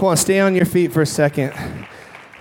Come on, stay on your feet for a second.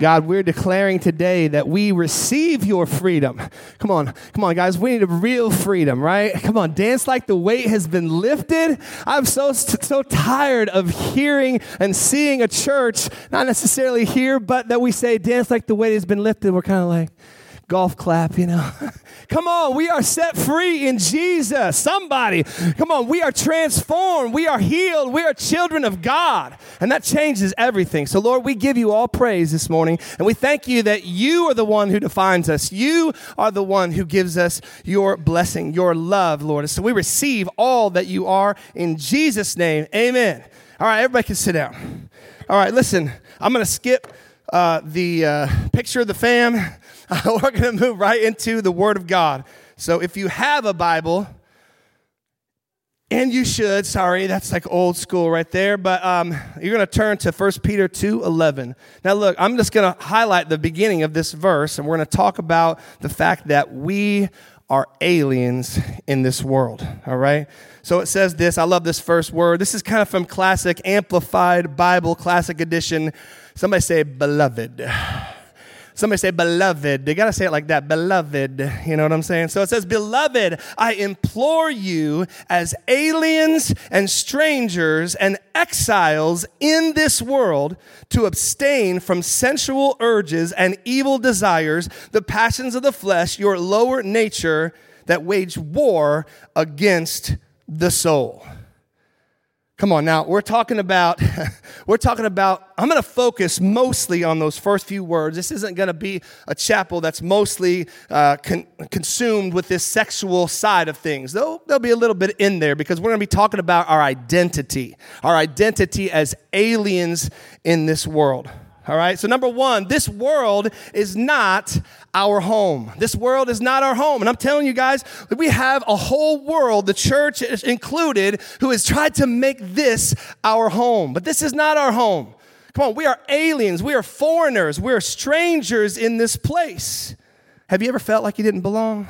God, we're declaring today that we receive your freedom. Come on, come on, guys. We need a real freedom, right? Come on, dance like the weight has been lifted. I'm so so tired of hearing and seeing a church, not necessarily here, but that we say dance like the weight has been lifted. We're kind of like golf clap, you know. Come on, we are set free in Jesus. Somebody, come on, we are transformed, we are healed, we are children of God. And that changes everything. So, Lord, we give you all praise this morning, and we thank you that you are the one who defines us. You are the one who gives us your blessing, your love, Lord. So we receive all that you are in Jesus' name. Amen. All right, everybody can sit down. All right, listen, I'm going to skip uh, the uh, picture of the fam. we're going to move right into the Word of God. So if you have a Bible, and you should, sorry, that's like old school right there, but um, you're going to turn to 1 Peter 2 11. Now, look, I'm just going to highlight the beginning of this verse, and we're going to talk about the fact that we are aliens in this world, all right? So it says this. I love this first word. This is kind of from Classic Amplified Bible Classic Edition. Somebody say, beloved. Somebody say, beloved. They got to say it like that, beloved. You know what I'm saying? So it says, beloved, I implore you as aliens and strangers and exiles in this world to abstain from sensual urges and evil desires, the passions of the flesh, your lower nature that wage war against the soul. Come on now, we're talking about, we're talking about, I'm going to focus mostly on those first few words. This isn't going to be a chapel that's mostly uh, con- consumed with this sexual side of things. Though there'll be a little bit in there because we're going to be talking about our identity, our identity as aliens in this world. All right, so number one, this world is not our home. This world is not our home. And I'm telling you guys, we have a whole world, the church included, who has tried to make this our home. But this is not our home. Come on, we are aliens, we are foreigners, we are strangers in this place. Have you ever felt like you didn't belong?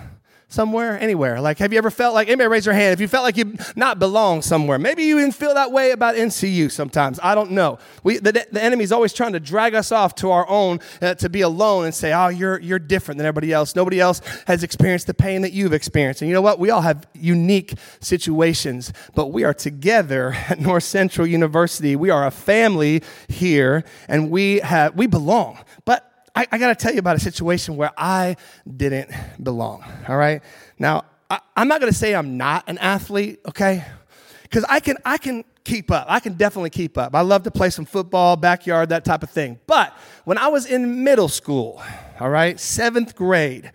Somewhere, anywhere? Like, have you ever felt like, anybody raise your hand, if you felt like you not belong somewhere? Maybe you even feel that way about NCU sometimes. I don't know. We, the, the enemy's always trying to drag us off to our own, uh, to be alone and say, oh, you're, you're different than everybody else. Nobody else has experienced the pain that you've experienced. And you know what? We all have unique situations, but we are together at North Central University. We are a family here, and we have, we belong. But I, I got to tell you about a situation where I didn't belong. All right. Now, I, I'm not going to say I'm not an athlete, okay? Because I can, I can keep up. I can definitely keep up. I love to play some football, backyard, that type of thing. But when I was in middle school, all right, seventh grade,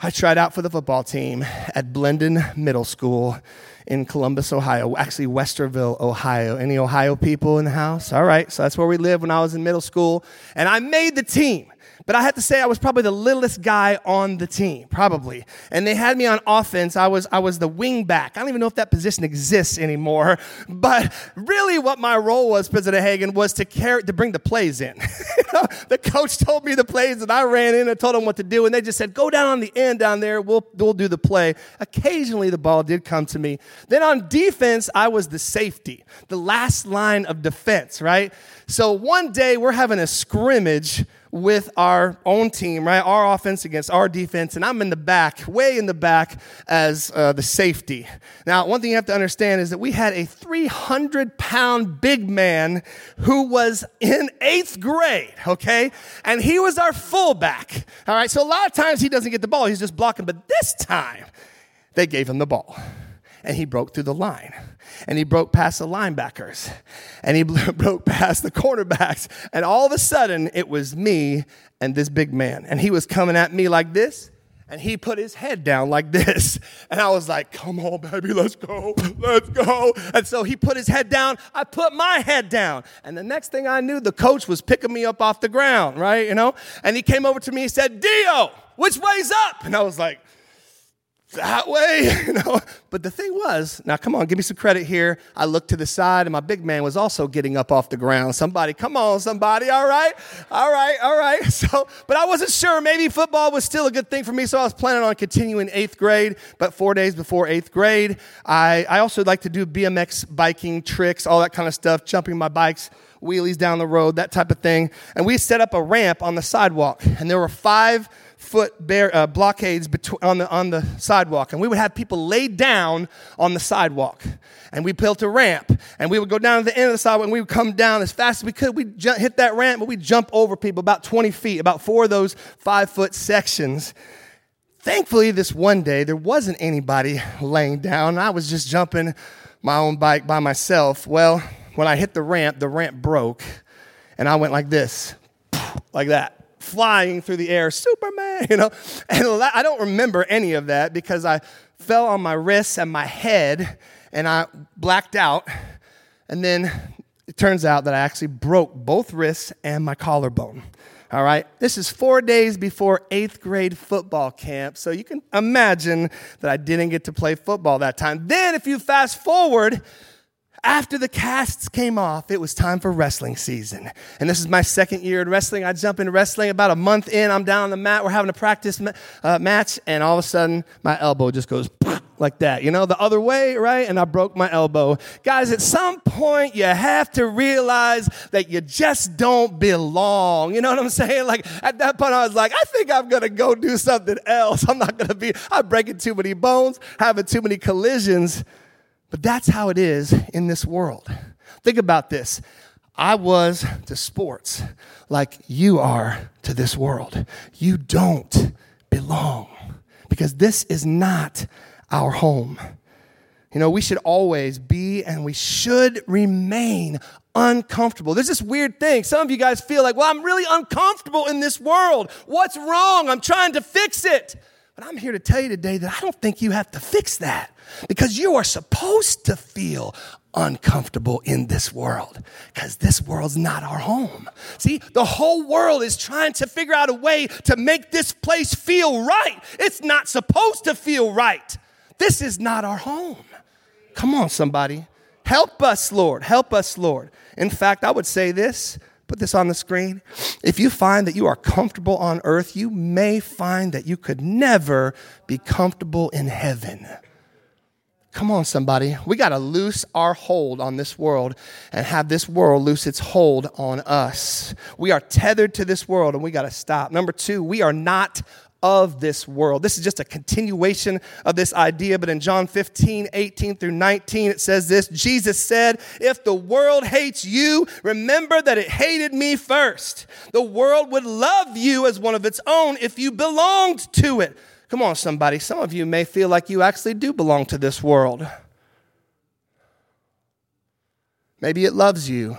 I tried out for the football team at Blendon Middle School in Columbus, Ohio. Actually, Westerville, Ohio. Any Ohio people in the house? All right, so that's where we lived when I was in middle school. And I made the team. But I have to say I was probably the littlest guy on the team, probably. And they had me on offense. I was, I was the wing back. I don't even know if that position exists anymore. But really what my role was, President Hagan, was to carry, to bring the plays in. the coach told me the plays and I ran in and told them what to do. And they just said, go down on the end down there. We'll, we'll do the play. Occasionally the ball did come to me. Then on defense, I was the safety, the last line of defense, right? So one day we're having a scrimmage with our own team, right? Our offense against our defense, and I'm in the back, way in the back as uh, the safety. Now, one thing you have to understand is that we had a 300 pound big man who was in eighth grade, okay? And he was our fullback, all right? So a lot of times he doesn't get the ball, he's just blocking, but this time they gave him the ball and he broke through the line. And he broke past the linebackers. And he broke past the cornerbacks. and all of a sudden it was me and this big man. And he was coming at me like this and he put his head down like this. And i was like come on baby let's go let's go. And so he put his head down. I put my head down. And the next thing i knew the coach was picking me up off the ground right you know? And he came over to me and said dio which way's up? And i was like that way, you know. But the thing was, now come on, give me some credit here. I looked to the side, and my big man was also getting up off the ground. Somebody, come on, somebody, all right, all right, all right. So, but I wasn't sure. Maybe football was still a good thing for me, so I was planning on continuing eighth grade. But four days before eighth grade, I, I also like to do BMX biking tricks, all that kind of stuff, jumping my bikes wheelies down the road, that type of thing. And we set up a ramp on the sidewalk, and there were five foot bar- uh, blockades between, on, the, on the sidewalk. And we would have people laid down on the sidewalk. And we built a ramp. And we would go down to the end of the sidewalk and we would come down as fast as we could. We'd ju- hit that ramp, but we'd jump over people about 20 feet, about four of those five foot sections. Thankfully, this one day, there wasn't anybody laying down. I was just jumping my own bike by myself. Well, when I hit the ramp, the ramp broke. And I went like this, like that flying through the air, Superman, you know. And I don't remember any of that because I fell on my wrists and my head and I blacked out. And then it turns out that I actually broke both wrists and my collarbone. All right, this is four days before eighth grade football camp, so you can imagine that I didn't get to play football that time. Then, if you fast forward after the casts came off, it was time for wrestling season. And this is my second year in wrestling. I jump into wrestling about a month in. I'm down on the mat. We're having a practice uh, match. And all of a sudden, my elbow just goes like that, you know, the other way, right? And I broke my elbow. Guys, at some point, you have to realize that you just don't belong. You know what I'm saying? Like, at that point, I was like, I think I'm to go do something else. I'm not to be, I'm breaking too many bones, having too many collisions. But that's how it is in this world. Think about this. I was to sports like you are to this world. You don't belong because this is not our home. You know, we should always be and we should remain uncomfortable. There's this weird thing. Some of you guys feel like, well, I'm really uncomfortable in this world. What's wrong? I'm trying to fix it. But I'm here to tell you today that I don't think you have to fix that because you are supposed to feel uncomfortable in this world because this world's not our home. See, the whole world is trying to figure out a way to make this place feel right. It's not supposed to feel right. This is not our home. Come on, somebody. Help us, Lord. Help us, Lord. In fact, I would say this put this on the screen. If you find that you are comfortable on earth, you may find that you could never be comfortable in heaven. Come on, somebody. We got to loose our hold on this world and have this world loose its hold on us. We are tethered to this world and we got to stop. Number two, we are not of this world. This is just a continuation of this idea, but in John 15, 18 through 19, it says this Jesus said, If the world hates you, remember that it hated me first. The world would love you as one of its own if you belonged to it. Come on, somebody. Some of you may feel like you actually do belong to this world. Maybe it loves you.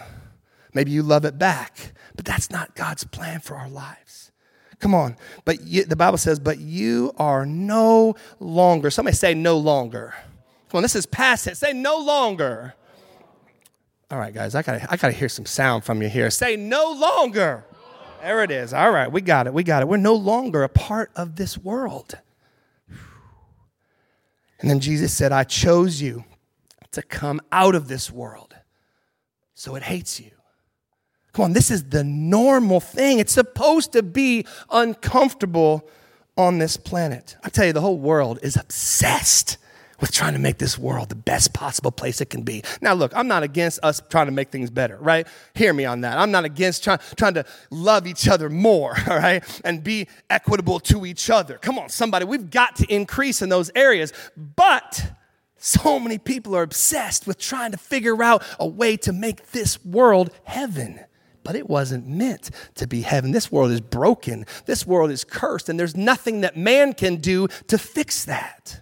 Maybe you love it back. But that's not God's plan for our lives. Come on. But you, the Bible says, but you are no longer. Somebody say no longer. Come on, this is past tense. Say no longer. All right, guys, I gotta, I gotta hear some sound from you here. Say no longer. There it is. All right, we got it. We got it. We're no longer a part of this world. And then Jesus said, I chose you to come out of this world. So it hates you. Come on, this is the normal thing. It's supposed to be uncomfortable on this planet. I tell you, the whole world is obsessed with trying to make this world the best possible place it can be. Now, look, I'm not against us trying to make things better, right? Hear me on that. I'm not against try, trying to love each other more, all right, and be equitable to each other. Come on, somebody, we've got to increase in those areas. But so many people are obsessed with trying to figure out a way to make this world heaven but it wasn't meant to be heaven. This world is broken. This world is cursed, and there's nothing that man can do to fix that.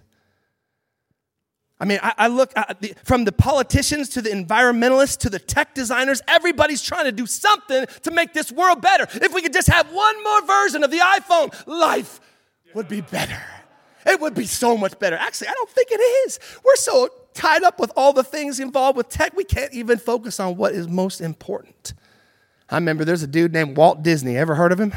I mean, I, I look the, from the politicians to the environmentalists to the tech designers, everybody's trying to do something to make this world better. If we could just have one more version of the iPhone, life would be better. It would be so much better. Actually, I don't think it is. We're so tied up with all the things involved with tech, we can't even focus on what is most important. I remember there's a dude named Walt Disney. Ever heard of him?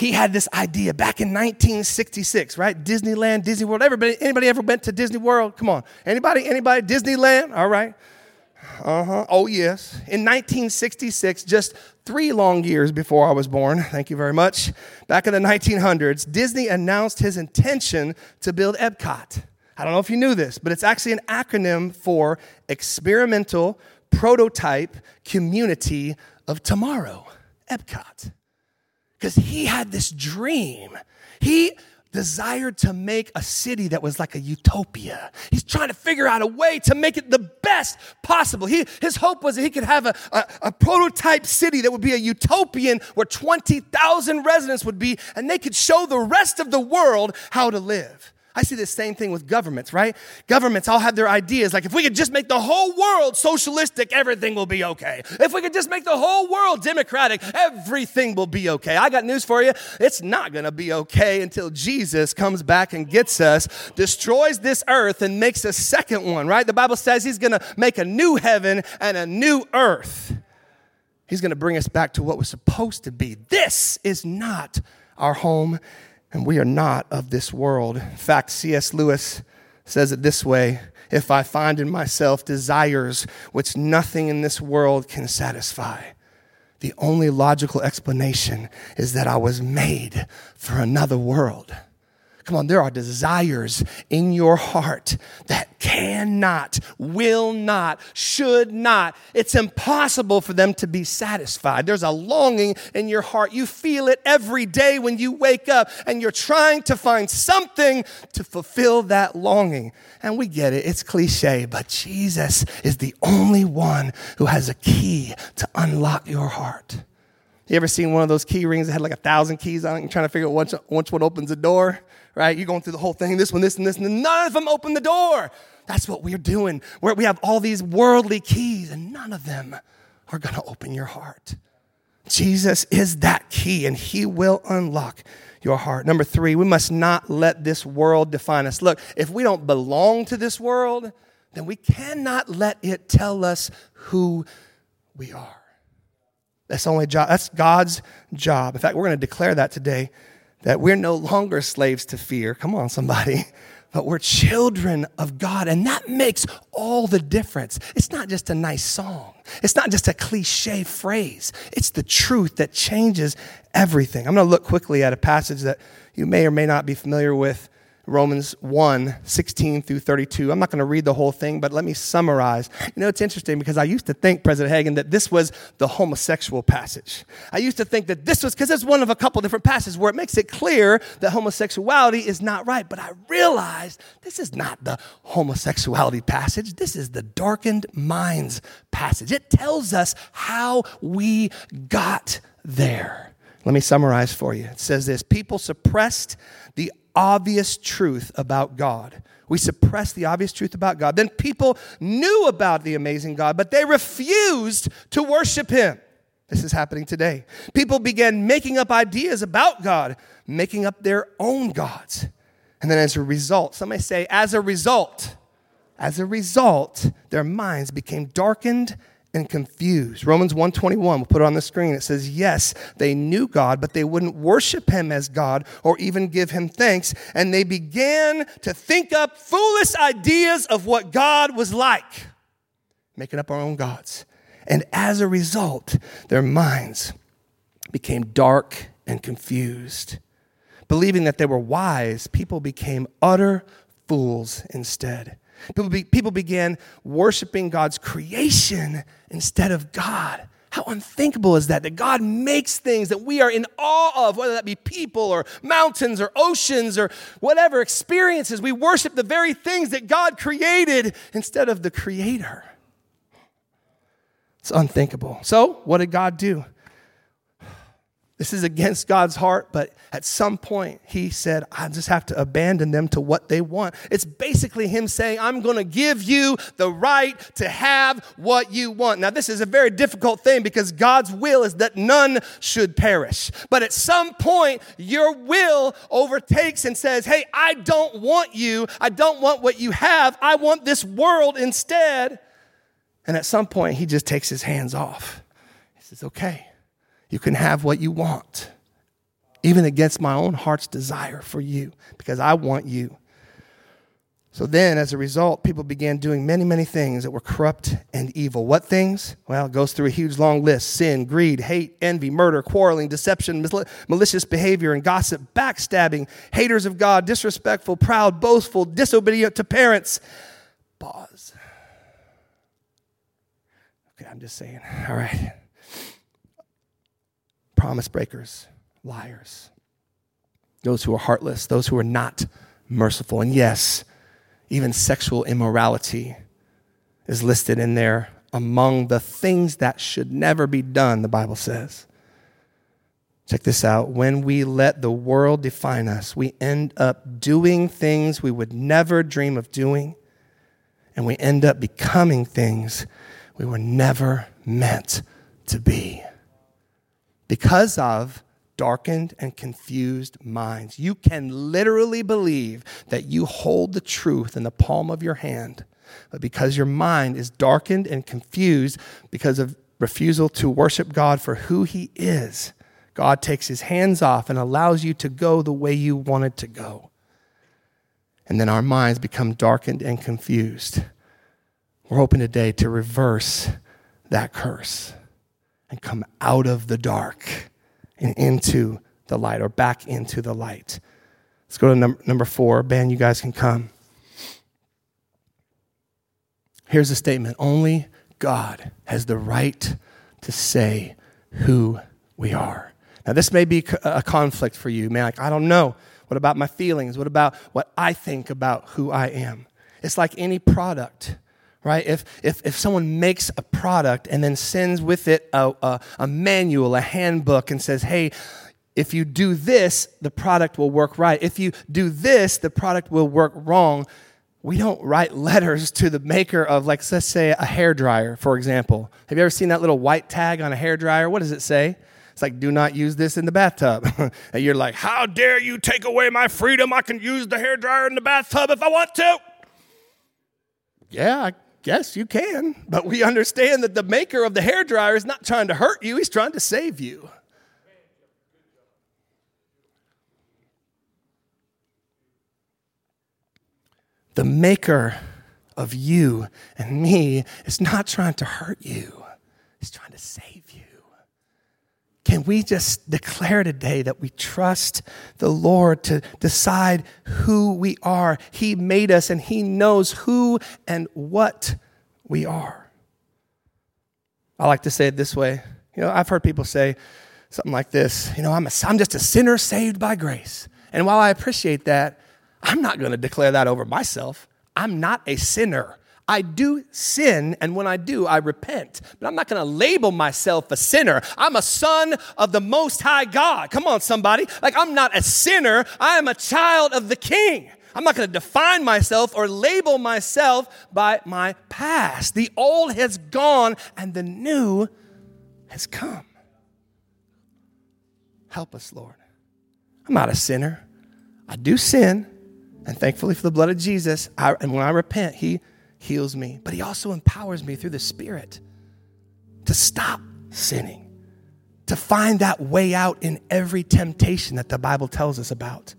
he had this idea back in 1966, right? Disneyland, Disney World. Everybody, anybody ever went to Disney World? Come on. Anybody, anybody, Disneyland? All right. Uh-huh. Oh, yes. In 1966, just three long years before I was born, thank you very much, back in the 1900s, Disney announced his intention to build Epcot. I don't know if you knew this, but it's actually an acronym for Experimental Prototype Community of Tomorrow, Epcot. Because he had this dream. He desired to make a city that was like a utopia. He's trying to figure out a way to make it the best possible. He, his hope was that he could have a, a, a prototype city that would be a utopian where 20,000 residents would be, and they could show the rest of the world how to live. I see the same thing with governments, right? Governments all have their ideas. Like, if we could just make the whole world socialistic, everything will be okay. If we could just make the whole world democratic, everything will be okay. I got news for you. It's not going to be okay until Jesus comes back and gets us, destroys this earth, and makes a second one, right? The Bible says he's going to make a new heaven and a new earth. He's going to bring us back to what was supposed to be. This is not our home and we are not of this world. In fact, C.S. Lewis says it this way If I find in myself desires which nothing in this world can satisfy, the only logical explanation is that I was made for another world. Come on, there are desires in your heart that cannot, will not, should not. It's impossible for them to be satisfied. There's a longing in your heart. You feel it every day when you wake up, and you're trying to find something to fulfill that longing. And we get it, it's cliche, but Jesus is the only one who has a key to unlock your heart. You ever seen one of those key rings that had like a thousand keys on it and trying to figure out which, which one opens the door? right? You're going through the whole thing, this one, this, and this, and none of them open the door. That's what we're doing. Where we have all these worldly keys, and none of them are going to open your heart. Jesus is that key, and He will unlock your heart. Number three, we must not let this world define us. Look, if we don't belong to this world, then we cannot let it tell us who we are. That's only job. That's God's job. In fact, we're going to declare that today that we're no longer slaves to fear. Come on, somebody. But we're children of God, and that makes all the difference. It's not just a nice song, it's not just a cliche phrase. It's the truth that changes everything. I'm going to look quickly at a passage that you may or may not be familiar with Romans 1 16 through 32. I'm not going to read the whole thing, but let me summarize. You know, it's interesting because I used to think, President Hagan, that this was the homosexual passage. I used to think that this was, because it's one of a couple different passages where it makes it clear that homosexuality is not right. But I realized this is not the homosexuality passage, this is the darkened minds passage. It tells us how we got there. Let me summarize for you. It says this People suppressed the obvious truth about God. We suppress the obvious truth about God. Then people knew about the amazing God, but they refused to worship Him. This is happening today. People began making up ideas about God, making up their own gods. And then as a result, somebody say, as a result, as a result, their minds became darkened and confused. Romans 121, we'll put it on the screen. It says, Yes, they knew God, but they wouldn't worship him as God or even give him thanks. And they began to think up foolish ideas of what God was like, making up our own gods. And as a result, their minds became dark and confused. Believing that they were wise, people became utter fools instead. People, be, people began worshiping God's creation instead of God. How unthinkable is that? That God makes things that we are in awe of, whether that be people or mountains or oceans or whatever experiences. We worship the very things that God created instead of the Creator. It's unthinkable. So, what did God do? This is against God's heart, but at some point he said, I just have to abandon them to what they want. It's basically him saying, I'm going to give you the right to have what you want. Now, this is a very difficult thing because God's will is that none should perish. But at some point, your will overtakes and says, Hey, I don't want you. I don't want what you have. I want this world instead. And at some point, he just takes his hands off. He says, Okay. You can have what you want. even against my own heart's desire for you, because I want you. So then, as a result, people began doing many, many things that were corrupt and evil. What things? Well, it goes through a huge long list sin, greed, hate, envy, murder, quarreling, deception, malicious behavior, and gossip, backstabbing, haters of God, disrespectful, proud, boastful, disobedient to parents. Pause. Okay, I'm just saying. All right. Promise breakers, liars, those who are heartless, those who are not merciful. And yes, even sexual immorality is listed in there among the things that should never be done, the Bible says. Check this out. When we let the world define us, we end up doing things we would never dream of doing, and we end up becoming things we were never meant to be. Because of darkened and confused minds. You can literally believe that you hold the truth in the palm of your hand, but because your mind is darkened and confused because of refusal to worship God for who He is, God takes His hands off and allows you to go the way you wanted to go. And then our minds become darkened and confused. We're hoping today to reverse that curse and come out of the dark and into the light or back into the light. Let's go to number, number four. Ben, you guys can come. Here's a statement only God has the right to say who we are. Now, this may be a conflict for you, man. Like, I don't know. What about my feelings? What about what I think about who I am? It's like any product right? If, if, if someone makes a product and then sends with it a, a, a, manual, a handbook, and says, hey, if you do this, the product will work right. If you do this, the product will work wrong. We don't write letters to the maker of, like, let's say a hair dryer, for example. Have you ever seen that little white tag on a hair dryer? What does it say? It's like, do not use this in the bathtub. and you're like, how dare you take away my freedom? I can use the hair dryer in the bathtub if I want to. Yeah, Yes, you can, but we understand that the maker of the hair dryer is not trying to hurt you, he's trying to save you. The maker of you and me is not trying to hurt you, he's trying to save you. Can we just declare today that we trust the Lord to decide who we are? He made us and He knows who and what we are. I like to say it this way. You know, I've heard people say something like this You know, I'm, a, I'm just a sinner saved by grace. And while I appreciate that, I'm not going to declare that over myself. I'm not a sinner. I do sin, and when I do, I repent. But I'm not going to label myself a sinner. I'm a son of the Most High God. Come on, somebody. Like, I'm not a sinner, I am a child of the King. I'm not going to define myself or label myself by my past. The old has gone and the new has come. Help us, Lord. I'm not a sinner. I do sin, and thankfully for the blood of Jesus, I, and when I repent, He heals me, but He also empowers me through the Spirit to stop sinning, to find that way out in every temptation that the Bible tells us about.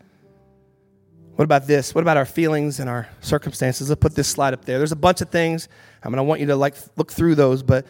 What about this? What about our feelings and our circumstances? Let's put this slide up there. There's a bunch of things. I mean, I want you to like look through those, but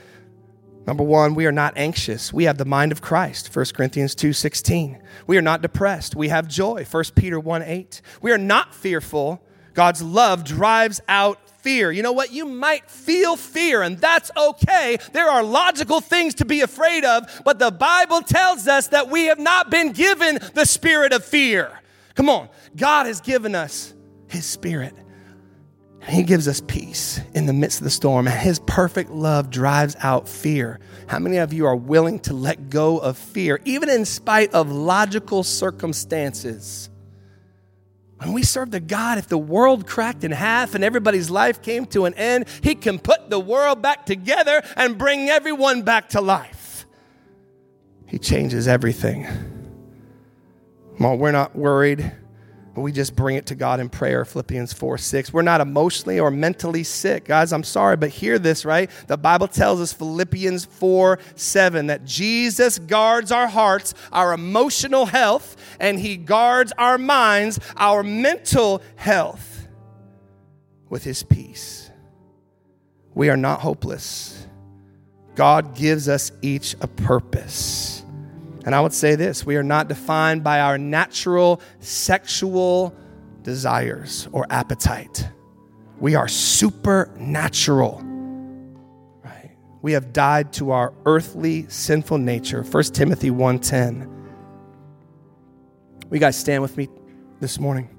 number one, we are not anxious. We have the mind of Christ, 1 Corinthians 2 16. We are not depressed. We have joy, 1 Peter 1 8. We are not fearful. God's love drives out fear. You know what? You might feel fear, and that's okay. There are logical things to be afraid of, but the Bible tells us that we have not been given the spirit of fear. Come on. God has given us His Spirit. He gives us peace in the midst of the storm, and His perfect love drives out fear. How many of you are willing to let go of fear, even in spite of logical circumstances? When we serve the God, if the world cracked in half and everybody's life came to an end, He can put the world back together and bring everyone back to life. He changes everything. Well, we're not worried but we just bring it to God in prayer. Philippians 4 6. We're not emotionally or mentally sick. Guys, I'm sorry, but hear this, right? The Bible tells us, Philippians 4 7, that Jesus guards our hearts, our emotional health, and He guards our minds, our mental health, with His peace. We are not hopeless. God gives us each a purpose. And I would say this we are not defined by our natural sexual desires or appetite. We are supernatural. Right? We have died to our earthly sinful nature. 1 Timothy 1:10. We guys stand with me this morning.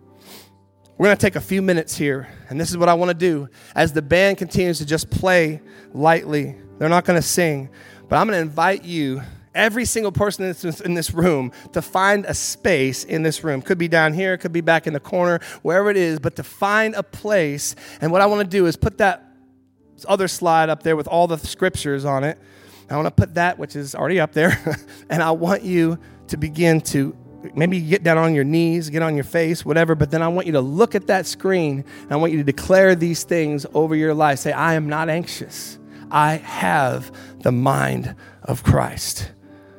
We're going to take a few minutes here, and this is what I want to do. As the band continues to just play lightly, they're not going to sing, but I'm going to invite you every single person in this room to find a space in this room. Could be down here, could be back in the corner, wherever it is, but to find a place. And what I want to do is put that other slide up there with all the scriptures on it. I want to put that, which is already up there, and I want you to begin to maybe get down on your knees, get on your face, whatever, but then I want you to look at that screen and I want you to declare these things over your life. Say, I am not anxious. I have the mind of Christ.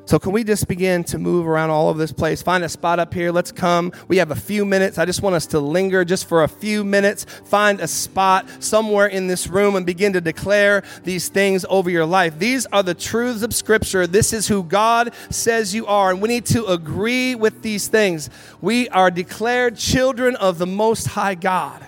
So, can we just begin to move around all over this place? Find a spot up here. Let's come. We have a few minutes. I just want us to linger just for a few minutes. Find a spot somewhere in this room and begin to declare these things over your life. These are the truths of Scripture. This is who God says you are. And we need to agree with these things. We are declared children of the Most High God.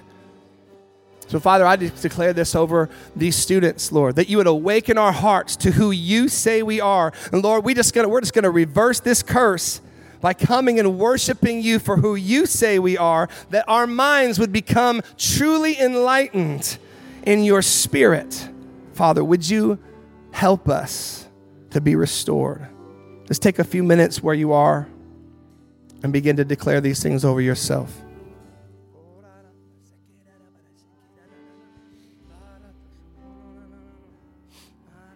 So, Father, I declare this over these students, Lord, that you would awaken our hearts to who you say we are. And Lord, we just gonna, we're just going to reverse this curse by coming and worshiping you for who you say we are, that our minds would become truly enlightened in your spirit. Father, would you help us to be restored? Just take a few minutes where you are and begin to declare these things over yourself.